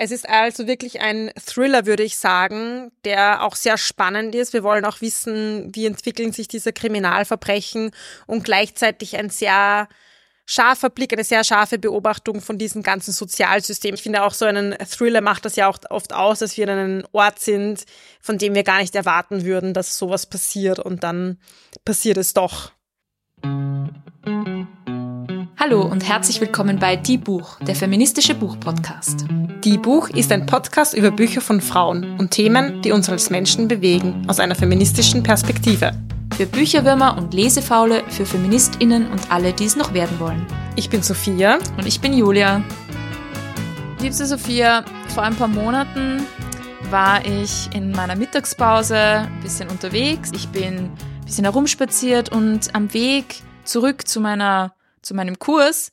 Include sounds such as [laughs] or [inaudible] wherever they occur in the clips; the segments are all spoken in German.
Es ist also wirklich ein Thriller, würde ich sagen, der auch sehr spannend ist. Wir wollen auch wissen, wie entwickeln sich diese Kriminalverbrechen und gleichzeitig ein sehr scharfer Blick, eine sehr scharfe Beobachtung von diesem ganzen Sozialsystem. Ich finde auch so einen Thriller macht das ja auch oft aus, dass wir in einem Ort sind, von dem wir gar nicht erwarten würden, dass sowas passiert und dann passiert es doch. Hallo und herzlich willkommen bei Die Buch, der feministische Buchpodcast. Die Buch ist ein Podcast über Bücher von Frauen und Themen, die uns als Menschen bewegen, aus einer feministischen Perspektive. Für Bücherwürmer und Lesefaule, für FeministInnen und alle, die es noch werden wollen. Ich bin Sophia. Und ich bin Julia. Liebste Sophia, vor ein paar Monaten war ich in meiner Mittagspause ein bisschen unterwegs. Ich bin ein bisschen herumspaziert und am Weg zurück zu meiner, zu meinem Kurs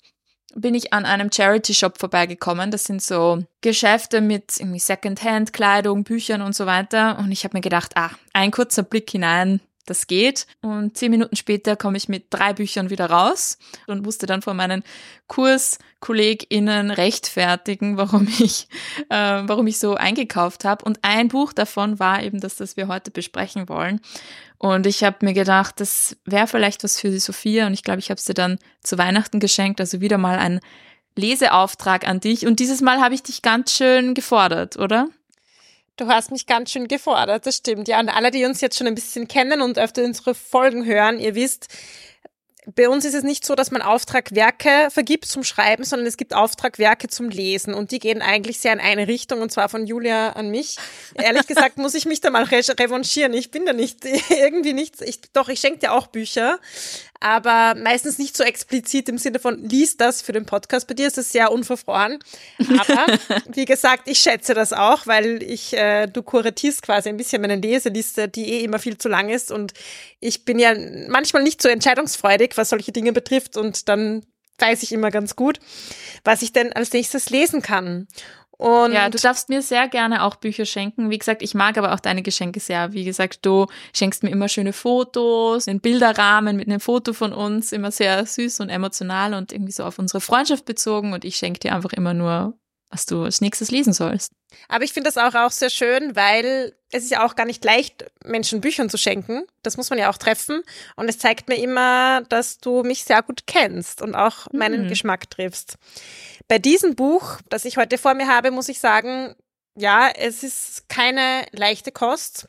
bin ich an einem Charity-Shop vorbeigekommen. Das sind so Geschäfte mit irgendwie Secondhand-Kleidung, Büchern und so weiter. Und ich habe mir gedacht, ah, ein kurzer Blick hinein das geht. Und zehn Minuten später komme ich mit drei Büchern wieder raus und musste dann von meinen KurskollegInnen rechtfertigen, [laughs] warum ich, äh, warum ich so eingekauft habe. Und ein Buch davon war eben das, das wir heute besprechen wollen. Und ich habe mir gedacht, das wäre vielleicht was für die Sophia. Und ich glaube, ich habe es dir dann zu Weihnachten geschenkt. Also wieder mal ein Leseauftrag an dich. Und dieses Mal habe ich dich ganz schön gefordert, oder? Du hast mich ganz schön gefordert, das stimmt. Ja, und alle, die uns jetzt schon ein bisschen kennen und öfter unsere Folgen hören, ihr wisst, bei uns ist es nicht so, dass man Auftragwerke vergibt zum Schreiben, sondern es gibt Auftragwerke zum Lesen und die gehen eigentlich sehr in eine Richtung und zwar von Julia an mich. Ehrlich gesagt muss ich mich da mal re revanchieren. Ich bin da nicht [laughs] irgendwie nichts. Ich, doch, ich schenke dir auch Bücher, aber meistens nicht so explizit im Sinne von lies das für den Podcast. Bei dir ist das sehr unverfroren. Aber [laughs] wie gesagt, ich schätze das auch, weil ich, äh, du kuratierst quasi ein bisschen meine Leseliste, die eh immer viel zu lang ist und ich bin ja manchmal nicht so entscheidungsfreudig was solche Dinge betrifft und dann weiß ich immer ganz gut, was ich denn als nächstes lesen kann. Und ja, du darfst mir sehr gerne auch Bücher schenken. Wie gesagt, ich mag aber auch deine Geschenke sehr. Wie gesagt, du schenkst mir immer schöne Fotos, einen Bilderrahmen mit einem Foto von uns, immer sehr süß und emotional und irgendwie so auf unsere Freundschaft bezogen. Und ich schenke dir einfach immer nur was du als nächstes lesen sollst. Aber ich finde das auch, auch sehr schön, weil es ist ja auch gar nicht leicht, Menschen Büchern zu schenken. Das muss man ja auch treffen. Und es zeigt mir immer, dass du mich sehr gut kennst und auch meinen mhm. Geschmack triffst. Bei diesem Buch, das ich heute vor mir habe, muss ich sagen, ja, es ist keine leichte Kost,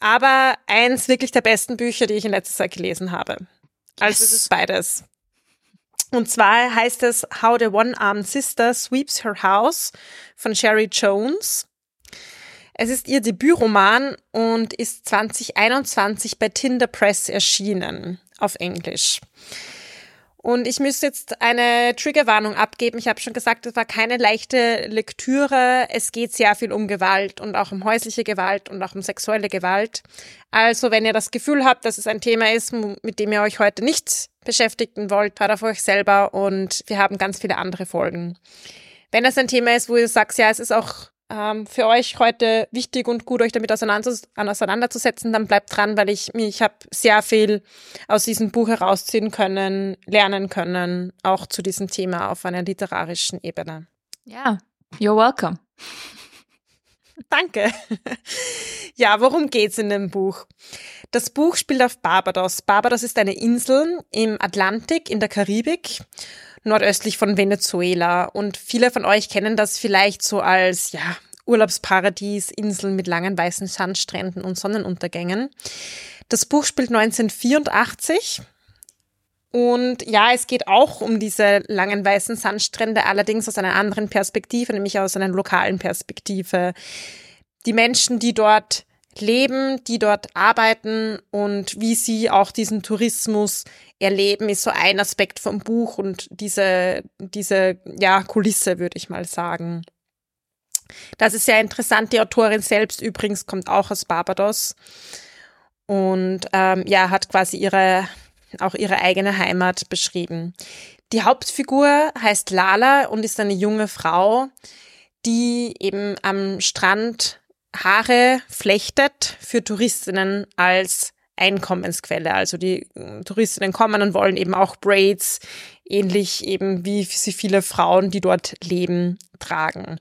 aber eins wirklich der besten Bücher, die ich in letzter Zeit gelesen habe. Also yes. es ist beides. Und zwar heißt es How the One-Armed Sister Sweeps Her House von Sherry Jones. Es ist ihr Debütroman und ist 2021 bei Tinder Press erschienen auf Englisch. Und ich müsste jetzt eine Triggerwarnung abgeben. Ich habe schon gesagt, es war keine leichte Lektüre. Es geht sehr viel um Gewalt und auch um häusliche Gewalt und auch um sexuelle Gewalt. Also wenn ihr das Gefühl habt, dass es ein Thema ist, mit dem ihr euch heute nicht beschäftigen wollt, hört auf euch selber und wir haben ganz viele andere Folgen. Wenn das ein Thema ist, wo ihr sagt, ja, es ist auch ähm, für euch heute wichtig und gut, euch damit auseinanderzusetzen, dann bleibt dran, weil ich mich habe sehr viel aus diesem Buch herausziehen können, lernen können, auch zu diesem Thema auf einer literarischen Ebene. Ja, you're welcome. [laughs] Danke. Ja, worum geht's in dem Buch? Das Buch spielt auf Barbados. Barbados ist eine Insel im Atlantik, in der Karibik nordöstlich von Venezuela. Und viele von euch kennen das vielleicht so als, ja, Urlaubsparadies, Inseln mit langen weißen Sandstränden und Sonnenuntergängen. Das Buch spielt 1984. Und ja, es geht auch um diese langen weißen Sandstrände, allerdings aus einer anderen Perspektive, nämlich aus einer lokalen Perspektive. Die Menschen, die dort leben, die dort arbeiten und wie sie auch diesen Tourismus erleben, ist so ein Aspekt vom Buch und diese, diese, ja, Kulisse, würde ich mal sagen. Das ist sehr interessant. Die Autorin selbst übrigens kommt auch aus Barbados und ähm, ja, hat quasi ihre, auch ihre eigene Heimat beschrieben. Die Hauptfigur heißt Lala und ist eine junge Frau, die eben am Strand Haare flechtet für Touristinnen als Einkommensquelle. Also die äh, Touristinnen kommen und wollen eben auch Braids, ähnlich eben wie sie viele Frauen, die dort leben, tragen.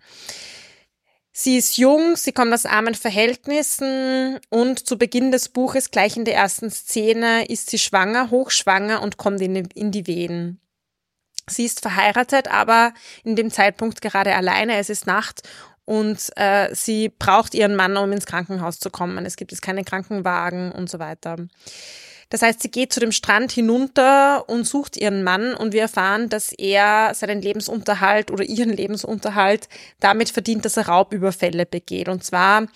Sie ist jung, sie kommt aus armen Verhältnissen und zu Beginn des Buches, gleich in der ersten Szene, ist sie schwanger, hochschwanger und kommt in, in die Wehen. Sie ist verheiratet, aber in dem Zeitpunkt gerade alleine. Es ist Nacht und äh, sie braucht ihren Mann, um ins Krankenhaus zu kommen. Es gibt jetzt keine Krankenwagen und so weiter. Das heißt, sie geht zu dem Strand hinunter und sucht ihren Mann und wir erfahren, dass er seinen Lebensunterhalt oder ihren Lebensunterhalt damit verdient, dass er Raubüberfälle begeht. Und zwar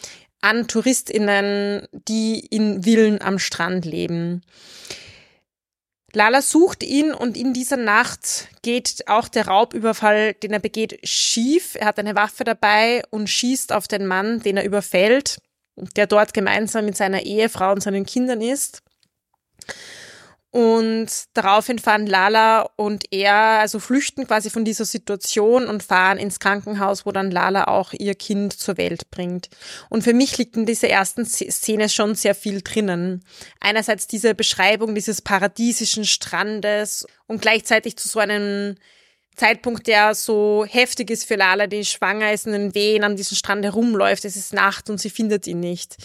an Touristinnen, die in Villen am Strand leben. Lala sucht ihn und in dieser Nacht geht auch der Raubüberfall, den er begeht, schief. Er hat eine Waffe dabei und schießt auf den Mann, den er überfällt, der dort gemeinsam mit seiner Ehefrau und seinen Kindern ist. Und daraufhin fahren Lala und er, also flüchten quasi von dieser Situation und fahren ins Krankenhaus, wo dann Lala auch ihr Kind zur Welt bringt. Und für mich liegt in dieser ersten Szene schon sehr viel drinnen. Einerseits diese Beschreibung dieses paradiesischen Strandes und gleichzeitig zu so einem Zeitpunkt, der so heftig ist für Lala, die schwanger ist und in Wehen an diesem Strand herumläuft. Es ist Nacht und sie findet ihn nicht.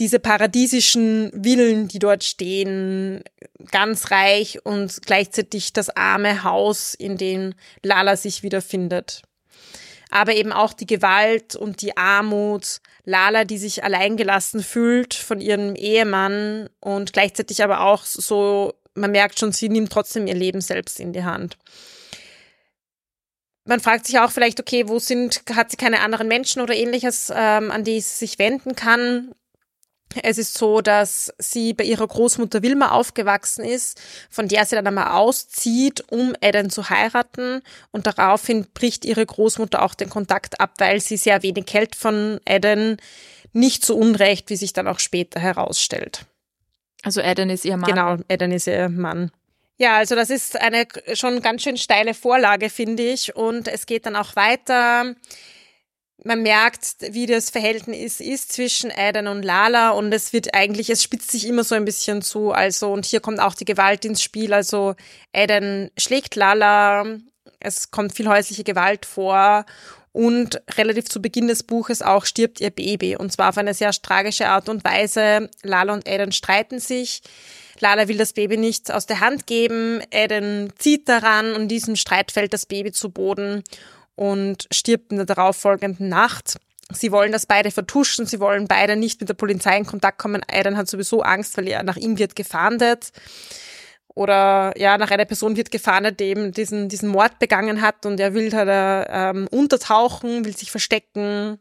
Diese paradiesischen Villen, die dort stehen, ganz reich und gleichzeitig das arme Haus, in dem Lala sich wiederfindet. Aber eben auch die Gewalt und die Armut, Lala, die sich alleingelassen fühlt von ihrem Ehemann und gleichzeitig aber auch so, man merkt schon, sie nimmt trotzdem ihr Leben selbst in die Hand man fragt sich auch vielleicht, okay, wo sind, hat sie keine anderen Menschen oder ähnliches, ähm, an die sie sich wenden kann? Es ist so, dass sie bei ihrer Großmutter Wilma aufgewachsen ist, von der sie dann einmal auszieht, um Eden zu heiraten. Und daraufhin bricht ihre Großmutter auch den Kontakt ab, weil sie sehr wenig hält von Eden. Nicht so unrecht, wie sich dann auch später herausstellt. Also Eden ist ihr Mann. Genau, Eden ist ihr Mann. Ja, also das ist eine schon ganz schön steile Vorlage, finde ich. Und es geht dann auch weiter. Man merkt, wie das Verhältnis ist zwischen Aiden und Lala und es wird eigentlich, es spitzt sich immer so ein bisschen zu. Also, und hier kommt auch die Gewalt ins Spiel. Also, Aiden schlägt Lala, es kommt viel häusliche Gewalt vor und relativ zu Beginn des Buches auch stirbt ihr Baby und zwar auf eine sehr tragische Art und Weise. Lala und Aiden streiten sich. Lala will das Baby nicht aus der Hand geben. Eden zieht daran und in diesem Streit fällt das Baby zu Boden und stirbt in der darauffolgenden Nacht. Sie wollen das beide vertuschen, sie wollen beide nicht mit der Polizei in Kontakt kommen. Eden hat sowieso Angst, weil er nach ihm wird gefahndet. Oder ja, nach einer Person wird gefahndet, die eben diesen, diesen Mord begangen hat und er will halt ähm, untertauchen, will sich verstecken,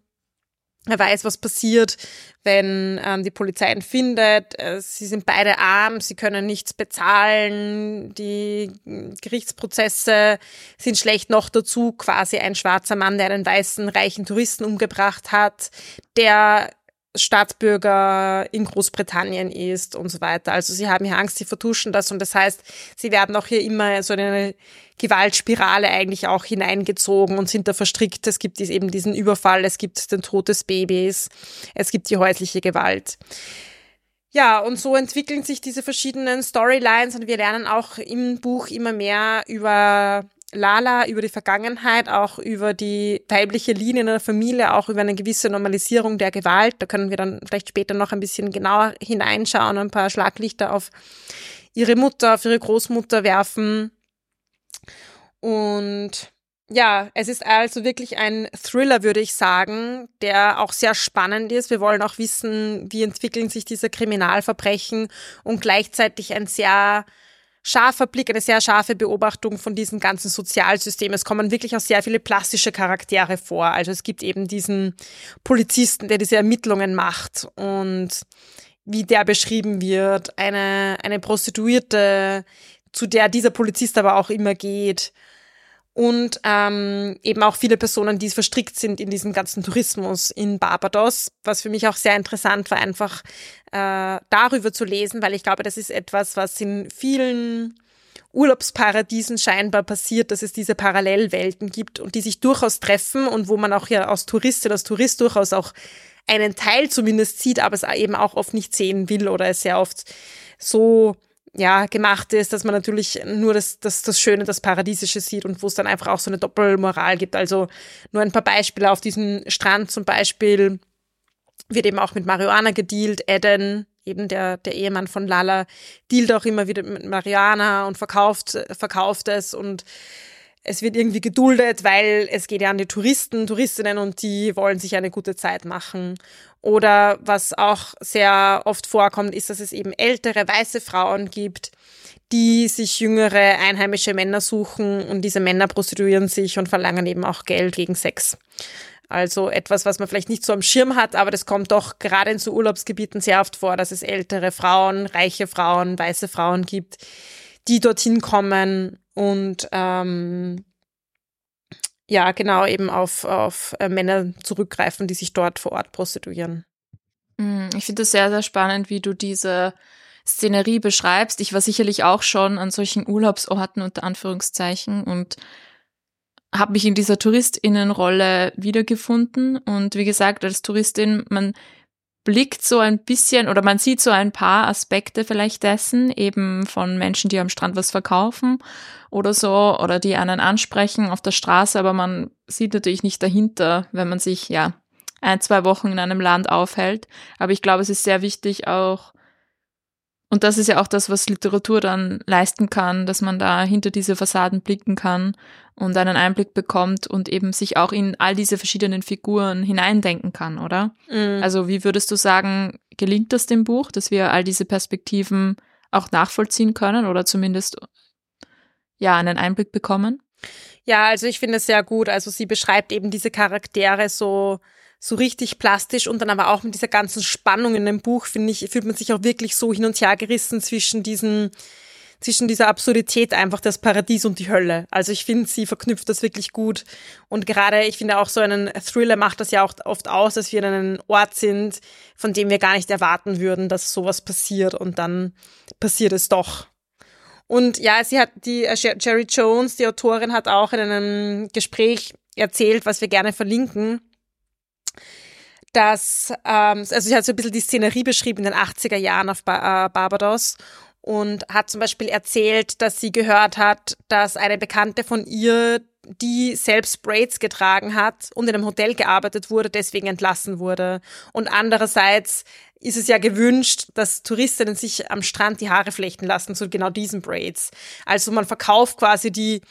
er weiß, was passiert, wenn ähm, die Polizei ihn findet. Äh, sie sind beide arm, sie können nichts bezahlen, die Gerichtsprozesse sind schlecht. Noch dazu quasi ein schwarzer Mann, der einen weißen, reichen Touristen umgebracht hat, der Staatsbürger in Großbritannien ist und so weiter. Also sie haben hier Angst, sie vertuschen das und das heißt, sie werden auch hier immer so eine Gewaltspirale eigentlich auch hineingezogen und sind da verstrickt. Es gibt eben diesen Überfall, es gibt den Tod des Babys, es gibt die häusliche Gewalt. Ja, und so entwickeln sich diese verschiedenen Storylines und wir lernen auch im Buch immer mehr über Lala, über die Vergangenheit, auch über die weibliche Linie in der Familie, auch über eine gewisse Normalisierung der Gewalt. Da können wir dann vielleicht später noch ein bisschen genauer hineinschauen, ein paar Schlaglichter auf ihre Mutter, auf ihre Großmutter werfen. Und ja, es ist also wirklich ein Thriller, würde ich sagen, der auch sehr spannend ist. Wir wollen auch wissen, wie entwickeln sich diese Kriminalverbrechen und gleichzeitig ein sehr scharfer Blick, eine sehr scharfe Beobachtung von diesem ganzen Sozialsystem. Es kommen wirklich auch sehr viele plastische Charaktere vor. Also es gibt eben diesen Polizisten, der diese Ermittlungen macht und wie der beschrieben wird, eine, eine Prostituierte, zu der dieser Polizist aber auch immer geht und ähm, eben auch viele Personen, die verstrickt sind in diesem ganzen Tourismus in Barbados, was für mich auch sehr interessant war, einfach äh, darüber zu lesen, weil ich glaube, das ist etwas, was in vielen Urlaubsparadiesen scheinbar passiert, dass es diese Parallelwelten gibt und die sich durchaus treffen und wo man auch ja als Touristin, als Tourist durchaus auch einen Teil zumindest sieht, aber es eben auch oft nicht sehen will oder es sehr oft so ja, gemacht ist, dass man natürlich nur das, das, das Schöne, das Paradiesische sieht und wo es dann einfach auch so eine Doppelmoral gibt. Also nur ein paar Beispiele auf diesem Strand zum Beispiel wird eben auch mit Marihuana gedealt. Eden, eben der, der Ehemann von Lala, dealt auch immer wieder mit Marihuana und verkauft, verkauft es und es wird irgendwie geduldet, weil es geht ja an die Touristen, Touristinnen und die wollen sich eine gute Zeit machen. Oder was auch sehr oft vorkommt, ist, dass es eben ältere weiße Frauen gibt, die sich jüngere einheimische Männer suchen und diese Männer prostituieren sich und verlangen eben auch Geld gegen Sex. Also etwas, was man vielleicht nicht so am Schirm hat, aber das kommt doch gerade in so Urlaubsgebieten sehr oft vor, dass es ältere Frauen, reiche Frauen, weiße Frauen gibt, die dorthin kommen und ähm, ja, genau, eben auf, auf äh, Männer zurückgreifen, die sich dort vor Ort prostituieren. Mm, ich finde es sehr, sehr spannend, wie du diese Szenerie beschreibst. Ich war sicherlich auch schon an solchen Urlaubsorten unter Anführungszeichen und habe mich in dieser Touristinnenrolle wiedergefunden. Und wie gesagt, als Touristin, man blickt so ein bisschen oder man sieht so ein paar Aspekte vielleicht dessen, eben von Menschen, die am Strand was verkaufen oder so, oder die einen ansprechen auf der Straße, aber man sieht natürlich nicht dahinter, wenn man sich, ja, ein, zwei Wochen in einem Land aufhält. Aber ich glaube, es ist sehr wichtig auch, und das ist ja auch das, was Literatur dann leisten kann, dass man da hinter diese Fassaden blicken kann und einen Einblick bekommt und eben sich auch in all diese verschiedenen Figuren hineindenken kann, oder? Mhm. Also wie würdest du sagen, gelingt das dem Buch, dass wir all diese Perspektiven auch nachvollziehen können oder zumindest ja einen Einblick bekommen? Ja, also ich finde es sehr gut. Also sie beschreibt eben diese Charaktere so so richtig plastisch und dann aber auch mit dieser ganzen Spannung in dem Buch, finde ich, fühlt man sich auch wirklich so hin und her gerissen zwischen diesen, zwischen dieser Absurdität einfach das Paradies und die Hölle. Also ich finde, sie verknüpft das wirklich gut. Und gerade, ich finde auch so einen Thriller macht das ja auch oft aus, dass wir in einem Ort sind, von dem wir gar nicht erwarten würden, dass sowas passiert und dann passiert es doch. Und ja, sie hat die äh, Jerry Jones, die Autorin, hat auch in einem Gespräch erzählt, was wir gerne verlinken, dass, ähm, also sie hat so ein bisschen die Szenerie beschrieben in den 80er Jahren auf ba äh, Barbados und hat zum Beispiel erzählt, dass sie gehört hat, dass eine Bekannte von ihr, die selbst Braids getragen hat und in einem Hotel gearbeitet wurde, deswegen entlassen wurde. Und andererseits ist es ja gewünscht, dass Touristinnen sich am Strand die Haare flechten lassen zu genau diesen Braids. Also man verkauft quasi die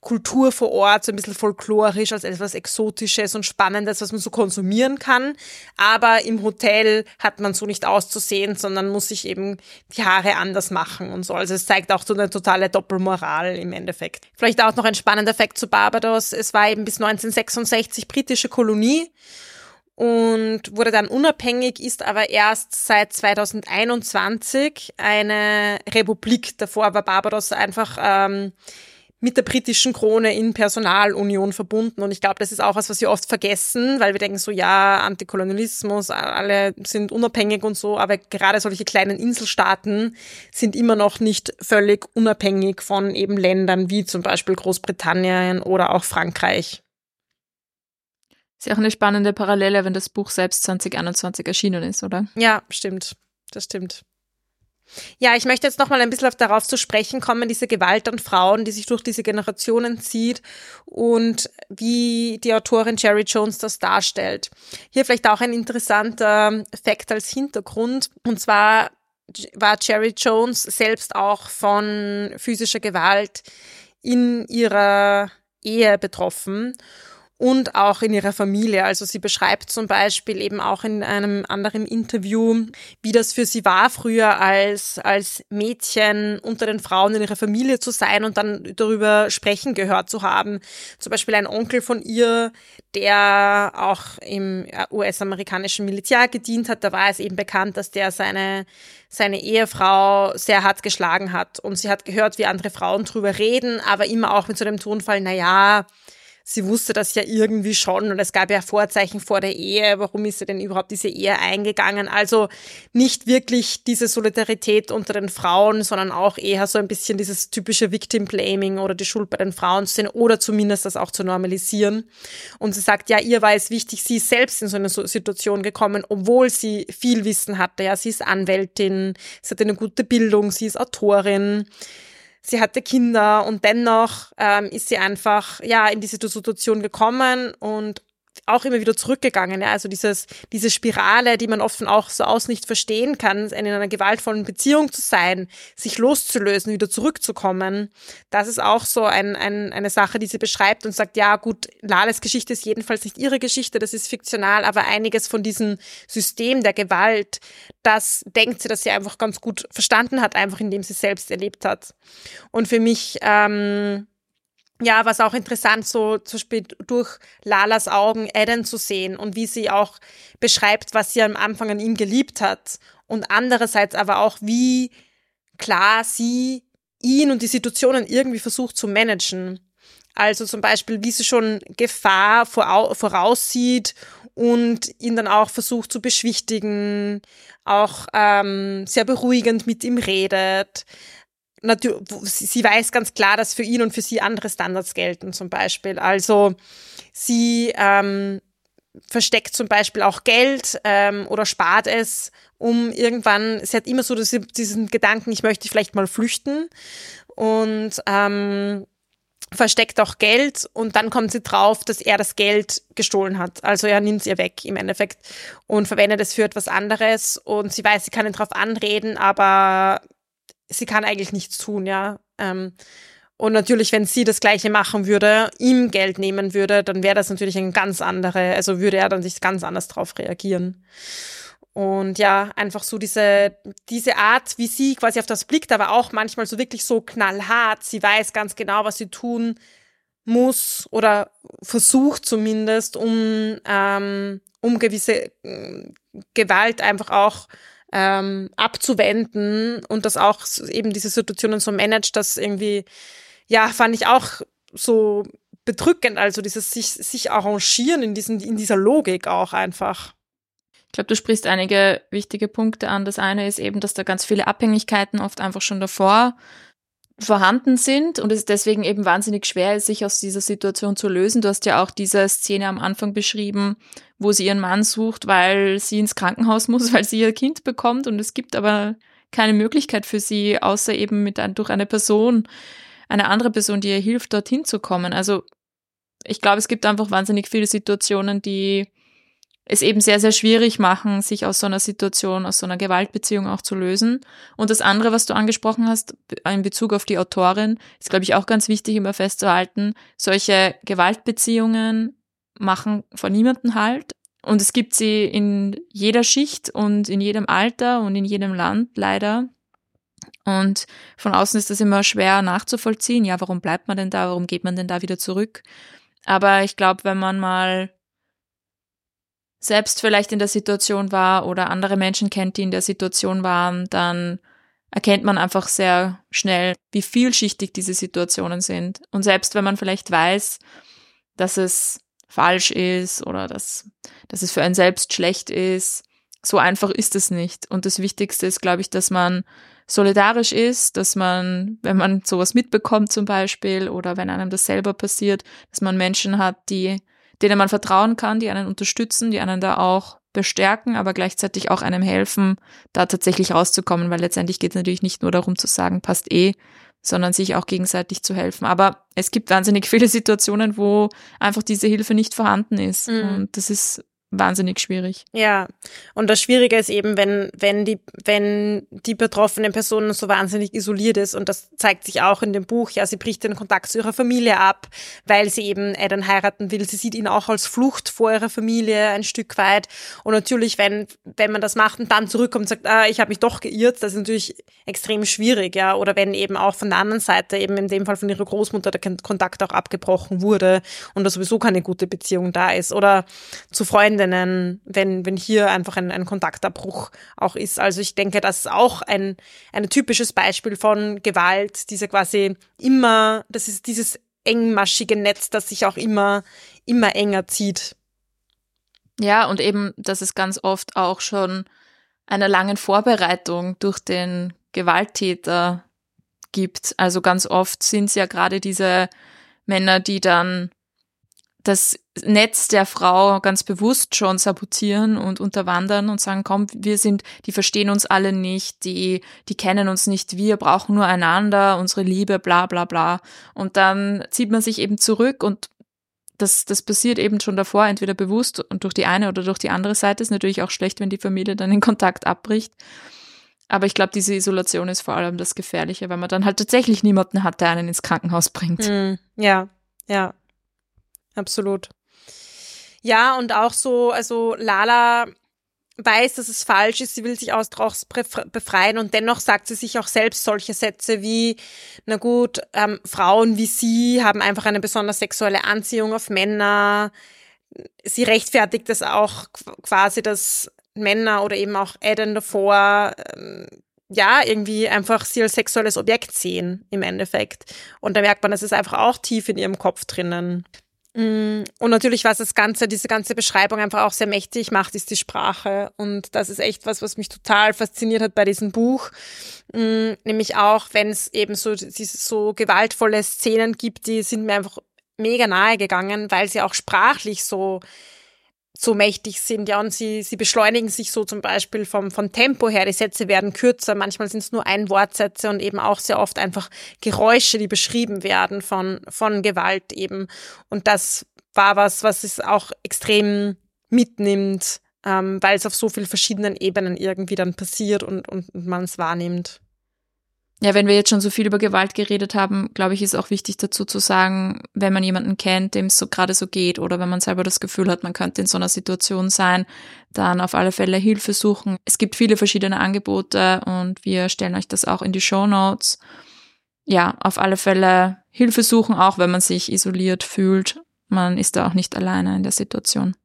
Kultur vor Ort, so ein bisschen folklorisch, als etwas Exotisches und Spannendes, was man so konsumieren kann. Aber im Hotel hat man so nicht auszusehen, sondern muss sich eben die Haare anders machen und so. Also es zeigt auch so eine totale Doppelmoral im Endeffekt. Vielleicht auch noch ein spannender Fakt zu Barbados. Es war eben bis 1966 britische Kolonie und wurde dann unabhängig, ist aber erst seit 2021 eine Republik. Davor war Barbados einfach ähm, mit der britischen Krone in Personalunion verbunden. Und ich glaube, das ist auch was, was wir oft vergessen, weil wir denken so, ja, Antikolonialismus, alle sind unabhängig und so, aber gerade solche kleinen Inselstaaten sind immer noch nicht völlig unabhängig von eben Ländern wie zum Beispiel Großbritannien oder auch Frankreich. Ist ja auch eine spannende Parallele, wenn das Buch selbst 2021 erschienen ist, oder? Ja, stimmt. Das stimmt. Ja, ich möchte jetzt noch mal ein bisschen darauf zu sprechen kommen, diese Gewalt an Frauen, die sich durch diese Generationen zieht und wie die Autorin Jerry Jones das darstellt. Hier vielleicht auch ein interessanter Fakt als Hintergrund. Und zwar war Jerry Jones selbst auch von physischer Gewalt in ihrer Ehe betroffen und auch in ihrer Familie. Also sie beschreibt zum Beispiel eben auch in einem anderen Interview, wie das für sie war, früher als, als Mädchen unter den Frauen in ihrer Familie zu sein und dann darüber sprechen gehört zu haben. Zum Beispiel ein Onkel von ihr, der auch im US-amerikanischen Militär gedient hat, da war es eben bekannt, dass der seine, seine Ehefrau sehr hart geschlagen hat. Und sie hat gehört, wie andere Frauen drüber reden, aber immer auch mit so einem Tonfall, na ja, sie wusste das ja irgendwie schon und es gab ja Vorzeichen vor der Ehe. Warum ist sie denn überhaupt diese Ehe eingegangen? Also nicht wirklich diese Solidarität unter den Frauen, sondern auch eher so ein bisschen dieses typische Victim Blaming oder die Schuld bei den Frauen zu sehen oder zumindest das auch zu normalisieren. Und sie sagt, ja, ihr war es wichtig, sie ist selbst in so eine Situation gekommen, obwohl sie viel Wissen hatte. Ja, sie ist Anwältin, sie hatte eine gute Bildung, sie ist Autorin sie hatte Kinder und dennoch ähm, ist sie einfach ja in diese Situation gekommen und auch immer wieder zurückgegangen. Ja? Also dieses, diese Spirale, die man oft von auch so aus nicht verstehen kann, in einer gewaltvollen Beziehung zu sein, sich loszulösen, wieder zurückzukommen. Das ist auch so ein, ein, eine Sache, die sie beschreibt und sagt, ja gut, Lales Geschichte ist jedenfalls nicht ihre Geschichte, das ist fiktional, aber einiges von diesem System der Gewalt, das denkt sie, dass sie einfach ganz gut verstanden hat, einfach indem sie selbst erlebt hat. Und für mich ähm, ja, was auch interessant, so zum Beispiel durch Lalas Augen Eden zu sehen und wie sie auch beschreibt, was sie am Anfang an ihm geliebt hat. Und andererseits aber auch, wie klar sie ihn und die Situationen irgendwie versucht zu managen. Also zum Beispiel, wie sie schon Gefahr voraussieht und ihn dann auch versucht zu beschwichtigen, auch ähm, sehr beruhigend mit ihm redet sie weiß ganz klar, dass für ihn und für sie andere Standards gelten, zum Beispiel. Also sie ähm, versteckt zum Beispiel auch Geld ähm, oder spart es, um irgendwann, sie hat immer so diesen Gedanken, ich möchte vielleicht mal flüchten und ähm, versteckt auch Geld und dann kommt sie drauf, dass er das Geld gestohlen hat. Also er nimmt es ihr weg im Endeffekt und verwendet es für etwas anderes und sie weiß, sie kann ihn darauf anreden, aber sie kann eigentlich nichts tun, ja. Ähm, und natürlich, wenn sie das Gleiche machen würde, ihm Geld nehmen würde, dann wäre das natürlich ein ganz andere, also würde er dann sich ganz anders drauf reagieren. Und ja, einfach so diese, diese Art, wie sie quasi auf das blickt, aber auch manchmal so wirklich so knallhart. Sie weiß ganz genau, was sie tun muss oder versucht zumindest, um, ähm, um gewisse äh, Gewalt einfach auch ähm, abzuwenden und das auch eben diese Situationen so managt, das irgendwie, ja, fand ich auch so bedrückend, also dieses sich, sich arrangieren in, diesen, in dieser Logik auch einfach. Ich glaube, du sprichst einige wichtige Punkte an. Das eine ist eben, dass da ganz viele Abhängigkeiten oft einfach schon davor vorhanden sind und es deswegen eben wahnsinnig schwer ist, sich aus dieser Situation zu lösen. Du hast ja auch diese Szene am Anfang beschrieben, wo sie ihren Mann sucht, weil sie ins Krankenhaus muss, [laughs] weil sie ihr Kind bekommt und es gibt aber keine Möglichkeit für sie, außer eben mit ein, durch eine Person, eine andere Person, die ihr hilft, dorthin zu kommen. Also ich glaube, es gibt einfach wahnsinnig viele Situationen, die es eben sehr, sehr schwierig machen, sich aus so einer Situation, aus so einer Gewaltbeziehung auch zu lösen. Und das andere, was du angesprochen hast, in Bezug auf die Autorin, ist, glaube ich, auch ganz wichtig immer festzuhalten. Solche Gewaltbeziehungen machen vor niemanden halt. Und es gibt sie in jeder Schicht und in jedem Alter und in jedem Land leider. Und von außen ist das immer schwer nachzuvollziehen. Ja, warum bleibt man denn da? Warum geht man denn da wieder zurück? Aber ich glaube, wenn man mal selbst vielleicht in der Situation war oder andere Menschen kennt, die in der Situation waren, dann erkennt man einfach sehr schnell, wie vielschichtig diese Situationen sind. Und selbst wenn man vielleicht weiß, dass es falsch ist oder dass, dass es für einen selbst schlecht ist, so einfach ist es nicht. Und das Wichtigste ist, glaube ich, dass man solidarisch ist, dass man, wenn man sowas mitbekommt zum Beispiel oder wenn einem das selber passiert, dass man Menschen hat, die denen man vertrauen kann, die einen unterstützen, die einen da auch bestärken, aber gleichzeitig auch einem helfen, da tatsächlich rauszukommen, weil letztendlich geht es natürlich nicht nur darum zu sagen, passt eh, sondern sich auch gegenseitig zu helfen. Aber es gibt wahnsinnig viele [laughs] Situationen, wo einfach diese Hilfe nicht vorhanden ist. Mhm. Und das ist wahnsinnig schwierig. Ja, und das Schwierige ist eben, wenn, wenn, die, wenn die betroffene Person so wahnsinnig isoliert ist und das zeigt sich auch in dem Buch, ja, sie bricht den Kontakt zu ihrer Familie ab, weil sie eben Adam heiraten will. Sie sieht ihn auch als Flucht vor ihrer Familie ein Stück weit und natürlich, wenn, wenn man das macht und dann zurückkommt und sagt, ah, ich habe mich doch geirrt, das ist natürlich extrem schwierig, ja, oder wenn eben auch von der anderen Seite, eben in dem Fall von ihrer Großmutter, der Kontakt auch abgebrochen wurde und da sowieso keine gute Beziehung da ist oder zu Freunden Freundinnen, wenn, wenn hier einfach ein, ein Kontaktabbruch auch ist. Also ich denke, das ist auch ein, ein typisches Beispiel von Gewalt, diese quasi immer, das ist dieses engmaschige Netz, das sich auch immer, immer enger zieht. Ja, und eben, dass es ganz oft auch schon einer langen Vorbereitung durch den Gewalttäter gibt. Also ganz oft sind es ja gerade diese Männer, die dann das Netz der Frau ganz bewusst schon sabotieren und unterwandern und sagen, komm, wir sind, die verstehen uns alle nicht, die, die kennen uns nicht, wir brauchen nur einander, unsere Liebe, bla bla bla. Und dann zieht man sich eben zurück und das, das passiert eben schon davor, entweder bewusst und durch die eine oder durch die andere Seite. Ist natürlich auch schlecht, wenn die Familie dann den Kontakt abbricht. Aber ich glaube, diese Isolation ist vor allem das Gefährliche, weil man dann halt tatsächlich niemanden hat, der einen ins Krankenhaus bringt. Mm, ja, ja, absolut. Ja, und auch so, also Lala weiß, dass es falsch ist, sie will sich aus daraus befreien und dennoch sagt sie sich auch selbst solche Sätze wie, na gut, ähm, Frauen wie sie haben einfach eine besonders sexuelle Anziehung auf Männer. Sie rechtfertigt das auch quasi, dass Männer oder eben auch Eden davor, ähm, ja, irgendwie einfach sie als sexuelles Objekt sehen im Endeffekt. Und da merkt man, das ist einfach auch tief in ihrem Kopf drinnen. Mm, und natürlich, was das Ganze, diese ganze Beschreibung einfach auch sehr mächtig macht, ist die Sprache. Und das ist echt was, was mich total fasziniert hat bei diesem Buch. Mm, nämlich auch, wenn es eben so, diese so gewaltvolle Szenen gibt, die sind mir einfach mega nahe gegangen, weil sie auch sprachlich so so mächtig sind, ja, und sie, sie beschleunigen sich so zum Beispiel vom, vom Tempo her. Die Sätze werden kürzer, manchmal sind es nur ein Wortsätze und eben auch sehr oft einfach Geräusche, die beschrieben werden von, von Gewalt eben. Und das war was, was es auch extrem mitnimmt, ähm, weil es auf so vielen verschiedenen Ebenen irgendwie dann passiert und, und, und man es wahrnimmt. Ja, wenn wir jetzt schon so viel über Gewalt geredet haben, glaube ich, ist auch wichtig dazu zu sagen, wenn man jemanden kennt, dem es so gerade so geht oder wenn man selber das Gefühl hat, man könnte in so einer Situation sein, dann auf alle Fälle Hilfe suchen. Es gibt viele verschiedene Angebote und wir stellen euch das auch in die Show Notes. Ja, auf alle Fälle Hilfe suchen, auch wenn man sich isoliert fühlt. Man ist da auch nicht alleine in der Situation.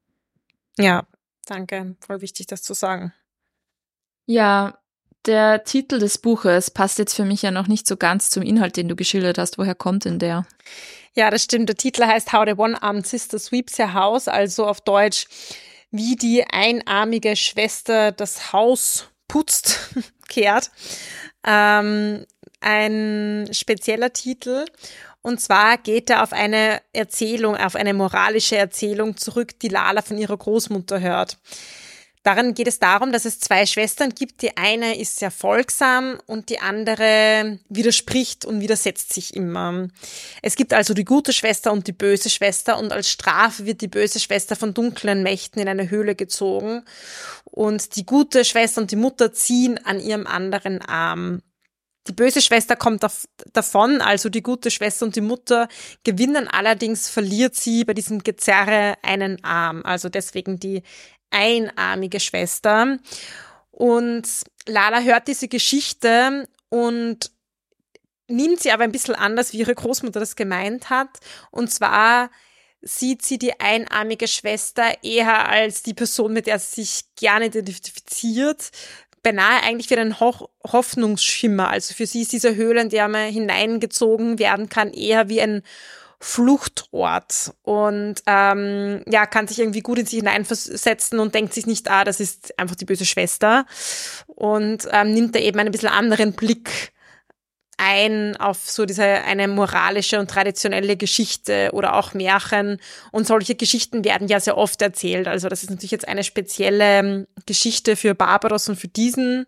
Ja, danke. Voll wichtig, das zu sagen. Ja, der Titel des Buches passt jetzt für mich ja noch nicht so ganz zum Inhalt, den du geschildert hast. Woher kommt denn der? Ja, das stimmt. Der Titel heißt How the One-Armed Sister Sweeps Her House, also auf Deutsch, wie die einarmige Schwester das Haus putzt, [laughs] kehrt. Ähm, ein spezieller Titel. Und zwar geht er auf eine Erzählung, auf eine moralische Erzählung zurück, die Lala von ihrer Großmutter hört. Darin geht es darum, dass es zwei Schwestern gibt. Die eine ist sehr folgsam und die andere widerspricht und widersetzt sich immer. Es gibt also die gute Schwester und die böse Schwester und als Strafe wird die böse Schwester von dunklen Mächten in eine Höhle gezogen und die gute Schwester und die Mutter ziehen an ihrem anderen Arm. Die böse Schwester kommt davon, also die gute Schwester und die Mutter gewinnen, allerdings verliert sie bei diesem Gezerre einen Arm. Also deswegen die einarmige Schwester. Und Lala hört diese Geschichte und nimmt sie aber ein bisschen anders, wie ihre Großmutter das gemeint hat. Und zwar sieht sie die einarmige Schwester eher als die Person, mit der sie sich gerne identifiziert, beinahe eigentlich wie einen Ho Hoffnungsschimmer. Also für sie ist diese Höhle, in der man hineingezogen werden kann, eher wie ein Fluchtort und ähm, ja, kann sich irgendwie gut in sich hineinversetzen und denkt sich nicht, ah, das ist einfach die böse Schwester. Und ähm, nimmt da eben einen bisschen anderen Blick ein auf so diese eine moralische und traditionelle Geschichte oder auch Märchen. Und solche Geschichten werden ja sehr oft erzählt. Also das ist natürlich jetzt eine spezielle ähm, Geschichte für Barbaros und für diesen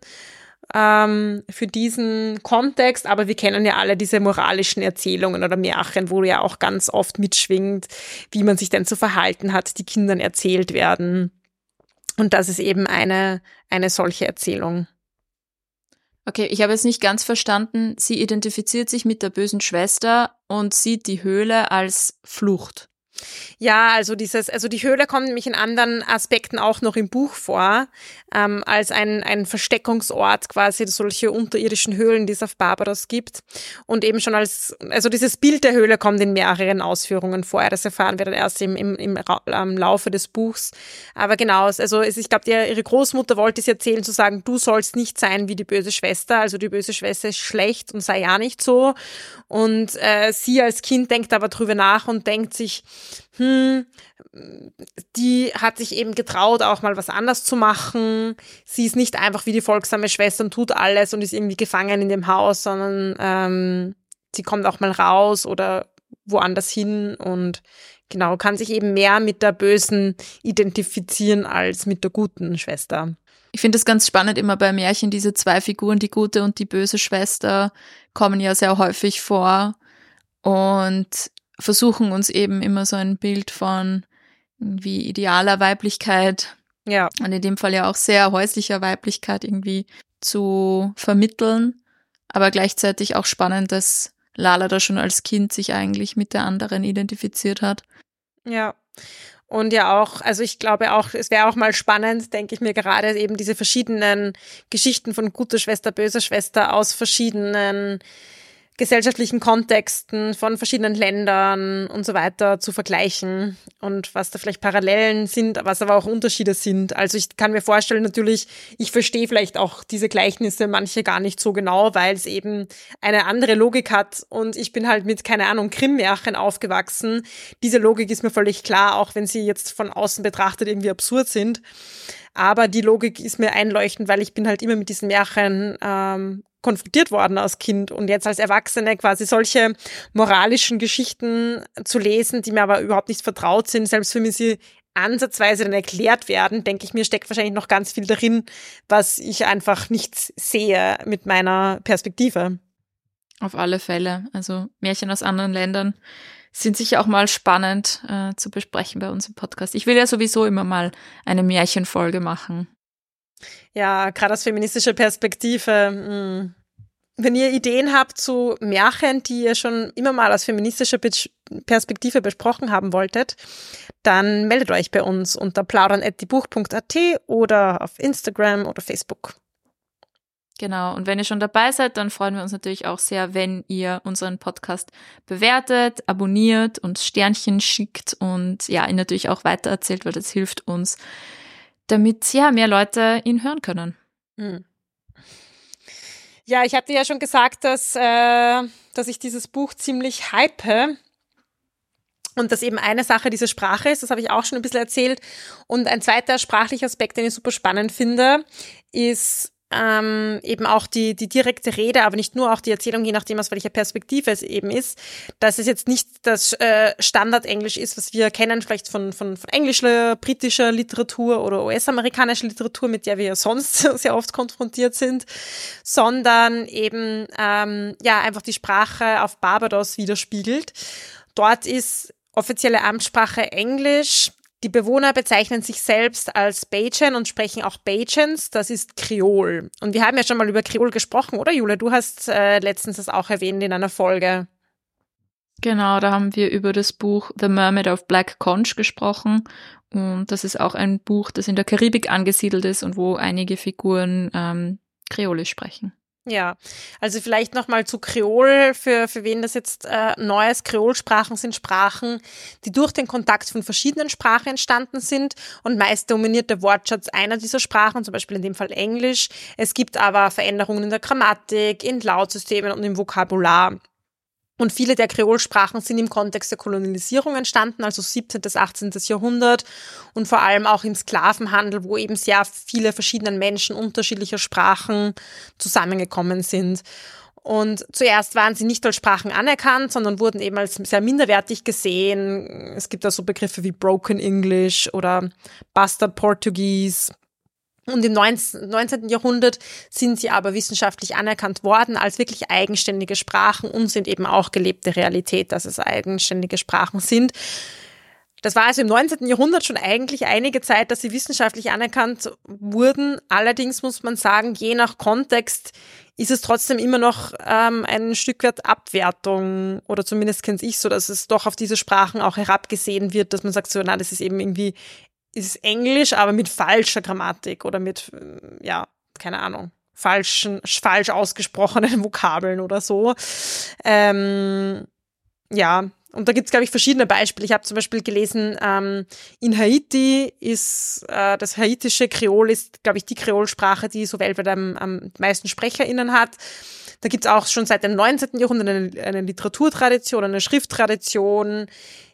ähm, für diesen Kontext, aber wir kennen ja alle diese moralischen Erzählungen oder Märchen, wo ja auch ganz oft mitschwingt, wie man sich denn zu verhalten hat, die Kindern erzählt werden. Und das ist eben eine, eine solche Erzählung. Okay, ich habe jetzt nicht ganz verstanden. Sie identifiziert sich mit der bösen Schwester und sieht die Höhle als Flucht. Ja, also dieses, also die Höhle kommt nämlich in anderen Aspekten auch noch im Buch vor, ähm, als ein, ein Versteckungsort quasi, solche unterirdischen Höhlen, die es auf Barbaros gibt. Und eben schon als, also dieses Bild der Höhle kommt in mehreren Ausführungen vor. Das erfahren wir dann erst im, im, im, im Laufe des Buchs. Aber genau, also ich glaube, ihre Großmutter wollte es erzählen, zu sagen, du sollst nicht sein wie die böse Schwester. Also die böse Schwester ist schlecht und sei ja nicht so. Und äh, sie als Kind denkt aber drüber nach und denkt sich, hm, die hat sich eben getraut, auch mal was anders zu machen. Sie ist nicht einfach wie die folgsame Schwester und tut alles und ist irgendwie gefangen in dem Haus, sondern ähm, sie kommt auch mal raus oder woanders hin und genau, kann sich eben mehr mit der Bösen identifizieren als mit der guten Schwester. Ich finde es ganz spannend immer bei Märchen, diese zwei Figuren, die gute und die böse Schwester, kommen ja sehr häufig vor. Und versuchen uns eben immer so ein Bild von irgendwie idealer Weiblichkeit ja. und in dem Fall ja auch sehr häuslicher Weiblichkeit irgendwie zu vermitteln, aber gleichzeitig auch spannend, dass Lala da schon als Kind sich eigentlich mit der anderen identifiziert hat. Ja. Und ja auch, also ich glaube auch, es wäre auch mal spannend, denke ich mir gerade, eben diese verschiedenen Geschichten von guter Schwester, böser Schwester aus verschiedenen gesellschaftlichen Kontexten von verschiedenen Ländern und so weiter zu vergleichen und was da vielleicht Parallelen sind, was aber auch Unterschiede sind. Also ich kann mir vorstellen, natürlich, ich verstehe vielleicht auch diese Gleichnisse manche gar nicht so genau, weil es eben eine andere Logik hat und ich bin halt mit, keine Ahnung, Krimmmärchen aufgewachsen. Diese Logik ist mir völlig klar, auch wenn sie jetzt von außen betrachtet irgendwie absurd sind. Aber die Logik ist mir einleuchtend, weil ich bin halt immer mit diesen Märchen ähm, konfrontiert worden als Kind und jetzt als Erwachsene quasi solche moralischen Geschichten zu lesen, die mir aber überhaupt nicht vertraut sind, selbst wenn mir sie ansatzweise dann erklärt werden, denke ich mir, steckt wahrscheinlich noch ganz viel darin, was ich einfach nicht sehe mit meiner Perspektive. Auf alle Fälle. Also Märchen aus anderen Ländern sind sicher auch mal spannend äh, zu besprechen bei uns im Podcast. Ich will ja sowieso immer mal eine Märchenfolge machen. Ja, gerade aus feministischer Perspektive. Mh. Hm. Wenn ihr Ideen habt zu Märchen, die ihr schon immer mal aus feministischer Perspektive besprochen haben wolltet, dann meldet euch bei uns unter plaudern.diebuch.at oder auf Instagram oder Facebook. Genau. Und wenn ihr schon dabei seid, dann freuen wir uns natürlich auch sehr, wenn ihr unseren Podcast bewertet, abonniert, uns Sternchen schickt und ja, ihn natürlich auch weitererzählt, weil das hilft uns, damit ja mehr Leute ihn hören können. Mhm. Ja, ich hatte ja schon gesagt, dass, äh, dass ich dieses Buch ziemlich hype. Und dass eben eine Sache diese Sprache ist, das habe ich auch schon ein bisschen erzählt. Und ein zweiter sprachlicher Aspekt, den ich super spannend finde, ist ähm, eben auch die, die direkte Rede, aber nicht nur auch die Erzählung, je nachdem, aus welcher Perspektive es eben ist, dass es jetzt nicht das äh, Standardenglisch ist, was wir kennen, vielleicht von, von, von englischer, britischer Literatur oder US-amerikanischer Literatur, mit der wir sonst [laughs] sehr oft konfrontiert sind, sondern eben ähm, ja einfach die Sprache auf Barbados widerspiegelt. Dort ist offizielle Amtssprache Englisch, die Bewohner bezeichnen sich selbst als Bajan und sprechen auch Bajans, das ist Kreol. Und wir haben ja schon mal über Kreol gesprochen, oder Jule? Du hast äh, letztens das auch erwähnt in einer Folge. Genau, da haben wir über das Buch The Mermaid of Black Conch gesprochen. Und das ist auch ein Buch, das in der Karibik angesiedelt ist und wo einige Figuren ähm, Kreolisch sprechen. Ja, also vielleicht nochmal zu Kreol, für, für wen das jetzt äh, neues. Kreolsprachen sind Sprachen, die durch den Kontakt von verschiedenen Sprachen entstanden sind und meist dominiert der Wortschatz einer dieser Sprachen, zum Beispiel in dem Fall Englisch. Es gibt aber Veränderungen in der Grammatik, in Lautsystemen und im Vokabular. Und viele der Kreolsprachen sind im Kontext der Kolonialisierung entstanden, also 17. bis 18. Jahrhundert und vor allem auch im Sklavenhandel, wo eben sehr viele verschiedene Menschen unterschiedlicher Sprachen zusammengekommen sind. Und zuerst waren sie nicht als Sprachen anerkannt, sondern wurden eben als sehr minderwertig gesehen. Es gibt da so Begriffe wie Broken English oder Bastard Portuguese und im 19. Jahrhundert sind sie aber wissenschaftlich anerkannt worden als wirklich eigenständige Sprachen und sind eben auch gelebte Realität, dass es eigenständige Sprachen sind. das war also im 19. Jahrhundert schon eigentlich einige Zeit, dass sie wissenschaftlich anerkannt wurden. Allerdings muss man sagen, je nach Kontext ist es trotzdem immer noch ähm, ein Stück weit Abwertung oder zumindest kenne ich so, dass es doch auf diese Sprachen auch herabgesehen wird, dass man sagt so, na, das ist eben irgendwie ist Englisch, aber mit falscher Grammatik oder mit, äh, ja, keine Ahnung, falschen, falsch ausgesprochenen [laughs] Vokabeln oder so. Ähm, ja, und da gibt's glaube ich, verschiedene Beispiele. Ich habe zum Beispiel gelesen, ähm, in Haiti ist äh, das haitische Kreol ist, glaube ich, die Kreolsprache, die so weltweit am, am meisten SprecherInnen hat. Da gibt's auch schon seit dem 19. Jahrhundert eine, eine Literaturtradition, eine Schrifttradition.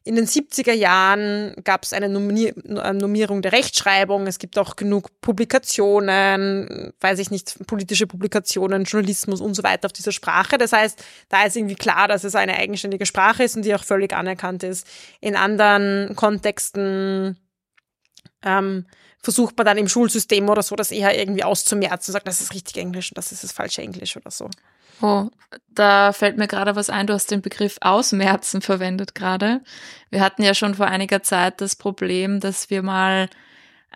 In den 70er Jahren gab es eine Normierung der Rechtschreibung. Es gibt auch genug Publikationen, weiß ich nicht, politische Publikationen, Journalismus und so weiter auf dieser Sprache. Das heißt, da ist irgendwie klar, dass es eine eigenständige Sprache ist und die auch völlig anerkannt ist. In anderen Kontexten ähm, versucht man dann im Schulsystem oder so das eher irgendwie auszumerzen und sagt, das ist richtig Englisch und das ist das falsche Englisch oder so. Oh, da fällt mir gerade was ein. Du hast den Begriff Ausmerzen verwendet gerade. Wir hatten ja schon vor einiger Zeit das Problem, dass wir mal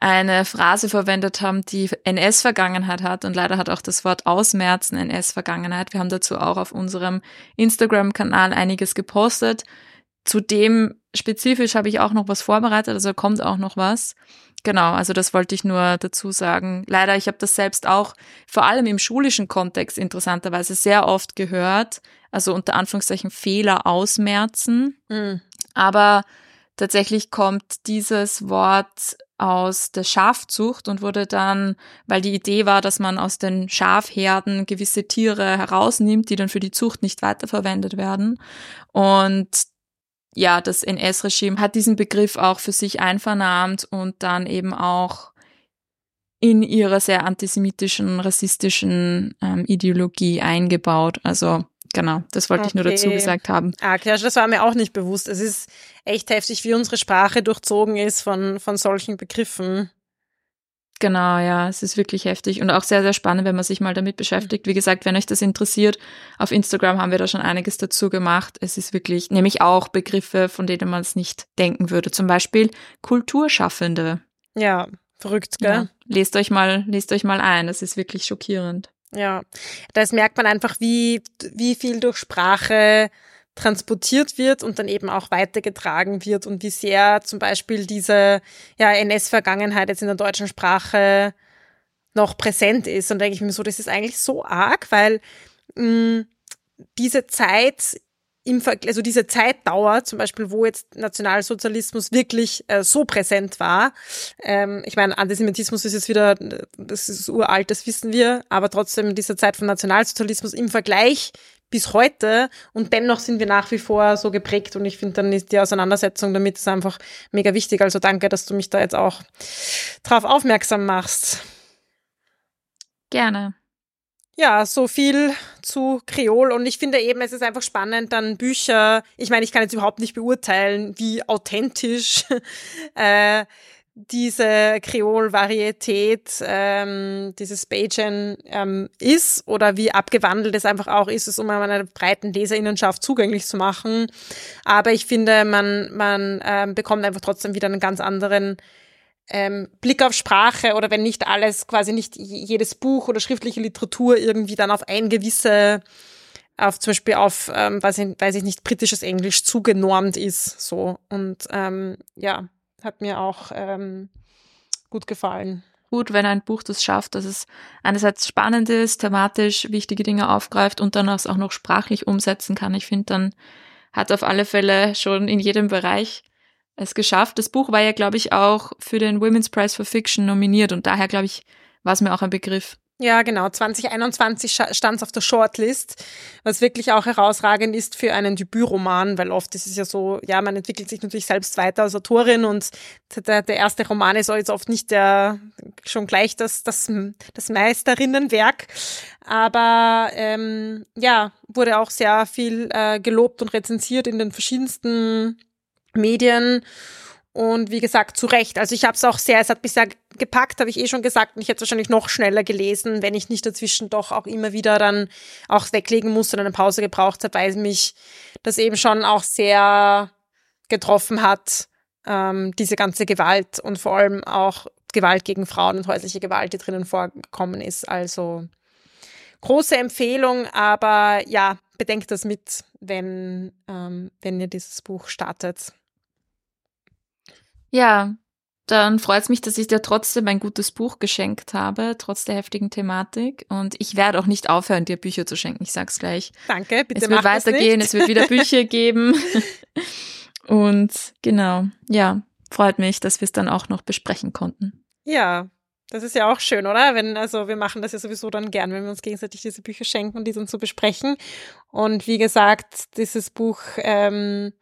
eine Phrase verwendet haben, die NS-Vergangenheit hat und leider hat auch das Wort Ausmerzen NS-Vergangenheit. Wir haben dazu auch auf unserem Instagram-Kanal einiges gepostet. Zudem spezifisch habe ich auch noch was vorbereitet, also kommt auch noch was. Genau, also das wollte ich nur dazu sagen. Leider, ich habe das selbst auch vor allem im schulischen Kontext interessanterweise sehr oft gehört. Also unter Anführungszeichen Fehler ausmerzen. Mhm. Aber tatsächlich kommt dieses Wort aus der Schafzucht und wurde dann, weil die Idee war, dass man aus den Schafherden gewisse Tiere herausnimmt, die dann für die Zucht nicht weiterverwendet werden. Und ja, das NS-Regime hat diesen Begriff auch für sich einvernahmt und dann eben auch in ihre sehr antisemitischen, rassistischen ähm, Ideologie eingebaut. Also genau, das wollte okay. ich nur dazu gesagt haben. Ah, also das war mir auch nicht bewusst. Es ist echt heftig, wie unsere Sprache durchzogen ist von, von solchen Begriffen. Genau, ja, es ist wirklich heftig und auch sehr, sehr spannend, wenn man sich mal damit beschäftigt. Wie gesagt, wenn euch das interessiert, auf Instagram haben wir da schon einiges dazu gemacht. Es ist wirklich, nämlich auch Begriffe, von denen man es nicht denken würde. Zum Beispiel Kulturschaffende. Ja, verrückt, gell? Ja, lest euch mal, lest euch mal ein. Das ist wirklich schockierend. Ja, das merkt man einfach, wie, wie viel durch Sprache transportiert wird und dann eben auch weitergetragen wird und wie sehr zum Beispiel diese ja, NS-Vergangenheit jetzt in der deutschen Sprache noch präsent ist. Und denke ich mir so, das ist eigentlich so arg, weil mh, diese Zeit im Ver also diese Zeitdauer, zum Beispiel, wo jetzt Nationalsozialismus wirklich äh, so präsent war. Ähm, ich meine, Antisemitismus ist jetzt wieder, das ist uralt, das wissen wir, aber trotzdem diese Zeit von Nationalsozialismus im Vergleich bis heute und dennoch sind wir nach wie vor so geprägt und ich finde dann ist die Auseinandersetzung damit ist einfach mega wichtig. Also danke, dass du mich da jetzt auch drauf aufmerksam machst. Gerne. Ja, so viel zu Kreol und ich finde eben, es ist einfach spannend, dann Bücher, ich meine, ich kann jetzt überhaupt nicht beurteilen, wie authentisch [laughs] äh, diese Kreol-Varietät, ähm, dieses Bajan ähm, ist oder wie abgewandelt es einfach auch ist, es um einer breiten Leserinnenschaft zugänglich zu machen. Aber ich finde, man, man ähm, bekommt einfach trotzdem wieder einen ganz anderen ähm, Blick auf Sprache oder wenn nicht alles, quasi nicht jedes Buch oder schriftliche Literatur irgendwie dann auf ein gewisse auf zum Beispiel auf, ähm, weiß, ich, weiß ich nicht, britisches Englisch zugenormt ist. So. Und ähm, ja, hat mir auch ähm, gut gefallen. Gut, wenn ein Buch das schafft, dass es einerseits spannend ist, thematisch wichtige Dinge aufgreift und dann auch noch sprachlich umsetzen kann. Ich finde, dann hat auf alle Fälle schon in jedem Bereich es geschafft. Das Buch war ja, glaube ich, auch für den Women's Prize for Fiction nominiert und daher, glaube ich, war es mir auch ein Begriff. Ja, genau. 2021 stand es auf der Shortlist, was wirklich auch herausragend ist für einen Debütroman, weil oft ist es ja so, ja, man entwickelt sich natürlich selbst weiter als Autorin und der, der erste Roman ist auch jetzt oft nicht der schon gleich das, das, das Meisterinnenwerk. Aber ähm, ja, wurde auch sehr viel äh, gelobt und rezensiert in den verschiedensten Medien. Und wie gesagt, zu Recht. Also ich habe es auch sehr, es hat bisher gepackt, habe ich eh schon gesagt. Und ich hätte wahrscheinlich noch schneller gelesen, wenn ich nicht dazwischen doch auch immer wieder dann auch weglegen musste und eine Pause gebraucht habe, weil mich das eben schon auch sehr getroffen hat, ähm, diese ganze Gewalt und vor allem auch Gewalt gegen Frauen und häusliche Gewalt, die drinnen vorgekommen ist. Also große Empfehlung, aber ja, bedenkt das mit, wenn, ähm, wenn ihr dieses Buch startet. Ja, dann freut es mich, dass ich dir trotzdem ein gutes Buch geschenkt habe, trotz der heftigen Thematik. Und ich werde auch nicht aufhören, dir Bücher zu schenken. Ich sag's gleich. Danke, bitte. Es wird weitergehen, es wird wieder [laughs] Bücher geben. [laughs] Und genau, ja, freut mich, dass wir es dann auch noch besprechen konnten. Ja, das ist ja auch schön, oder? Wenn, also wir machen das ja sowieso dann gern, wenn wir uns gegenseitig diese Bücher schenken und die dann zu besprechen. Und wie gesagt, dieses Buch ähm,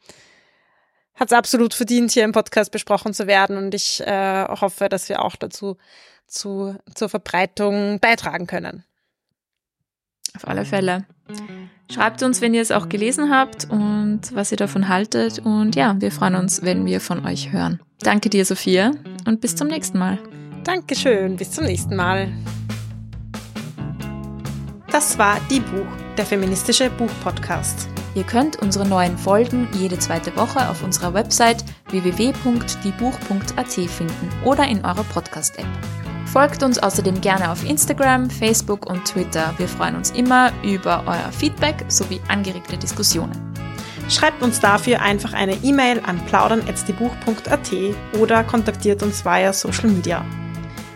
hat es absolut verdient, hier im Podcast besprochen zu werden. Und ich äh, hoffe, dass wir auch dazu zu, zur Verbreitung beitragen können. Auf alle Fälle. Schreibt uns, wenn ihr es auch gelesen habt und was ihr davon haltet. Und ja, wir freuen uns, wenn wir von euch hören. Danke dir, Sophia, und bis zum nächsten Mal. Dankeschön, bis zum nächsten Mal. Das war Die Buch, der feministische Buchpodcast. Ihr könnt unsere neuen Folgen jede zweite Woche auf unserer Website www.diebuch.at finden oder in eurer Podcast-App. Folgt uns außerdem gerne auf Instagram, Facebook und Twitter. Wir freuen uns immer über euer Feedback sowie angeregte Diskussionen. Schreibt uns dafür einfach eine E-Mail an plaudern.diebuch.at oder kontaktiert uns via Social Media.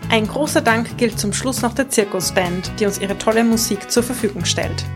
Ein großer Dank gilt zum Schluss noch der Zirkusband, die uns ihre tolle Musik zur Verfügung stellt.